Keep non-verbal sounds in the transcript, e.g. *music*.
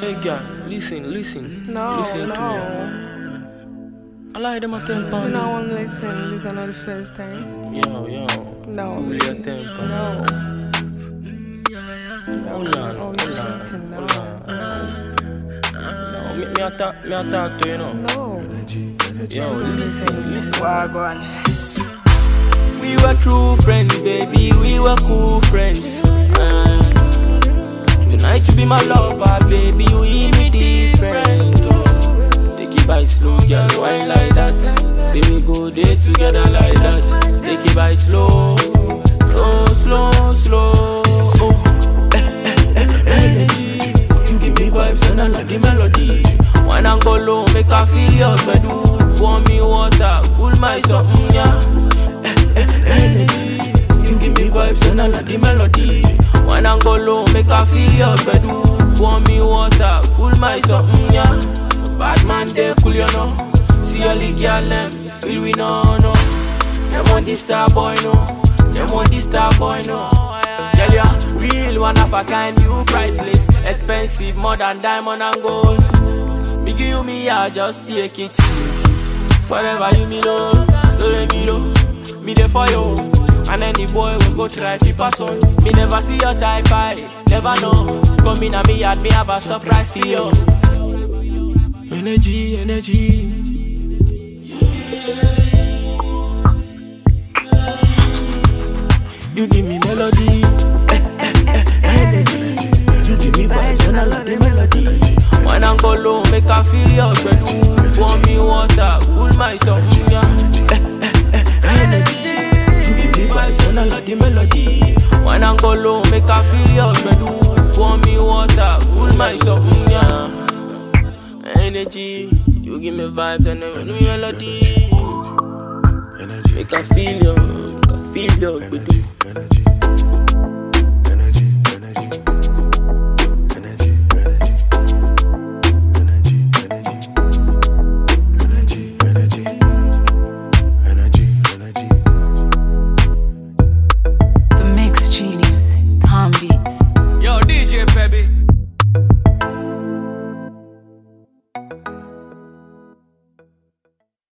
Hey girl, listen, listen. No, listen no. to me. I like them a tell You pan. don't want listen. This is not the first time. Yo, yo. No. Really a temper. No. Hold on, Oh, hold on, hold on. No, me, me a talk, me a talk to you know. No. Yo, listen, listen. Wagwan. We were true friends, baby. We were cool friends. Uh, tonight you be my lover, baby. You hear me different. Oh. Take it by slow, girl. Why like that? Say we go there together like that. Take it by slow, slow, slow, slow. Oh. Eh, eh, eh. You give me vibes and I like the melody. When I go low, make I feel your bedu. Pour me water, cool my something, yeah energy. *laughs* You give me vibes and I like the melody. I make I feel your bedu. Pour me water, cool my something, yeah. Bad man, they cool, you know. See all the girl, them feel we no, no. Them want this star boy, no. Them want this star boy, no. Tell ya, real one of a kind, you priceless. Expensive, more than diamond and gold. Me give you me, I just take it. Forever you me don't let me know. Me there for you. And any boy will go try to pass on. Me never see your type, I never know. Come in and me yard, me have a surprise for you. Energy, energy. You give me melody. Eh, eh, eh, energy. You give me vibes and I love the melody. When I go low, make I feel your bedu. Pour me water, cool my something, yeah. I go make I feel your bedu. Pour me water, cool my something, mm, yeah. Energy. You give me vibes and a new melody. Energy, Make I feel you, make I feel your bedu. energy.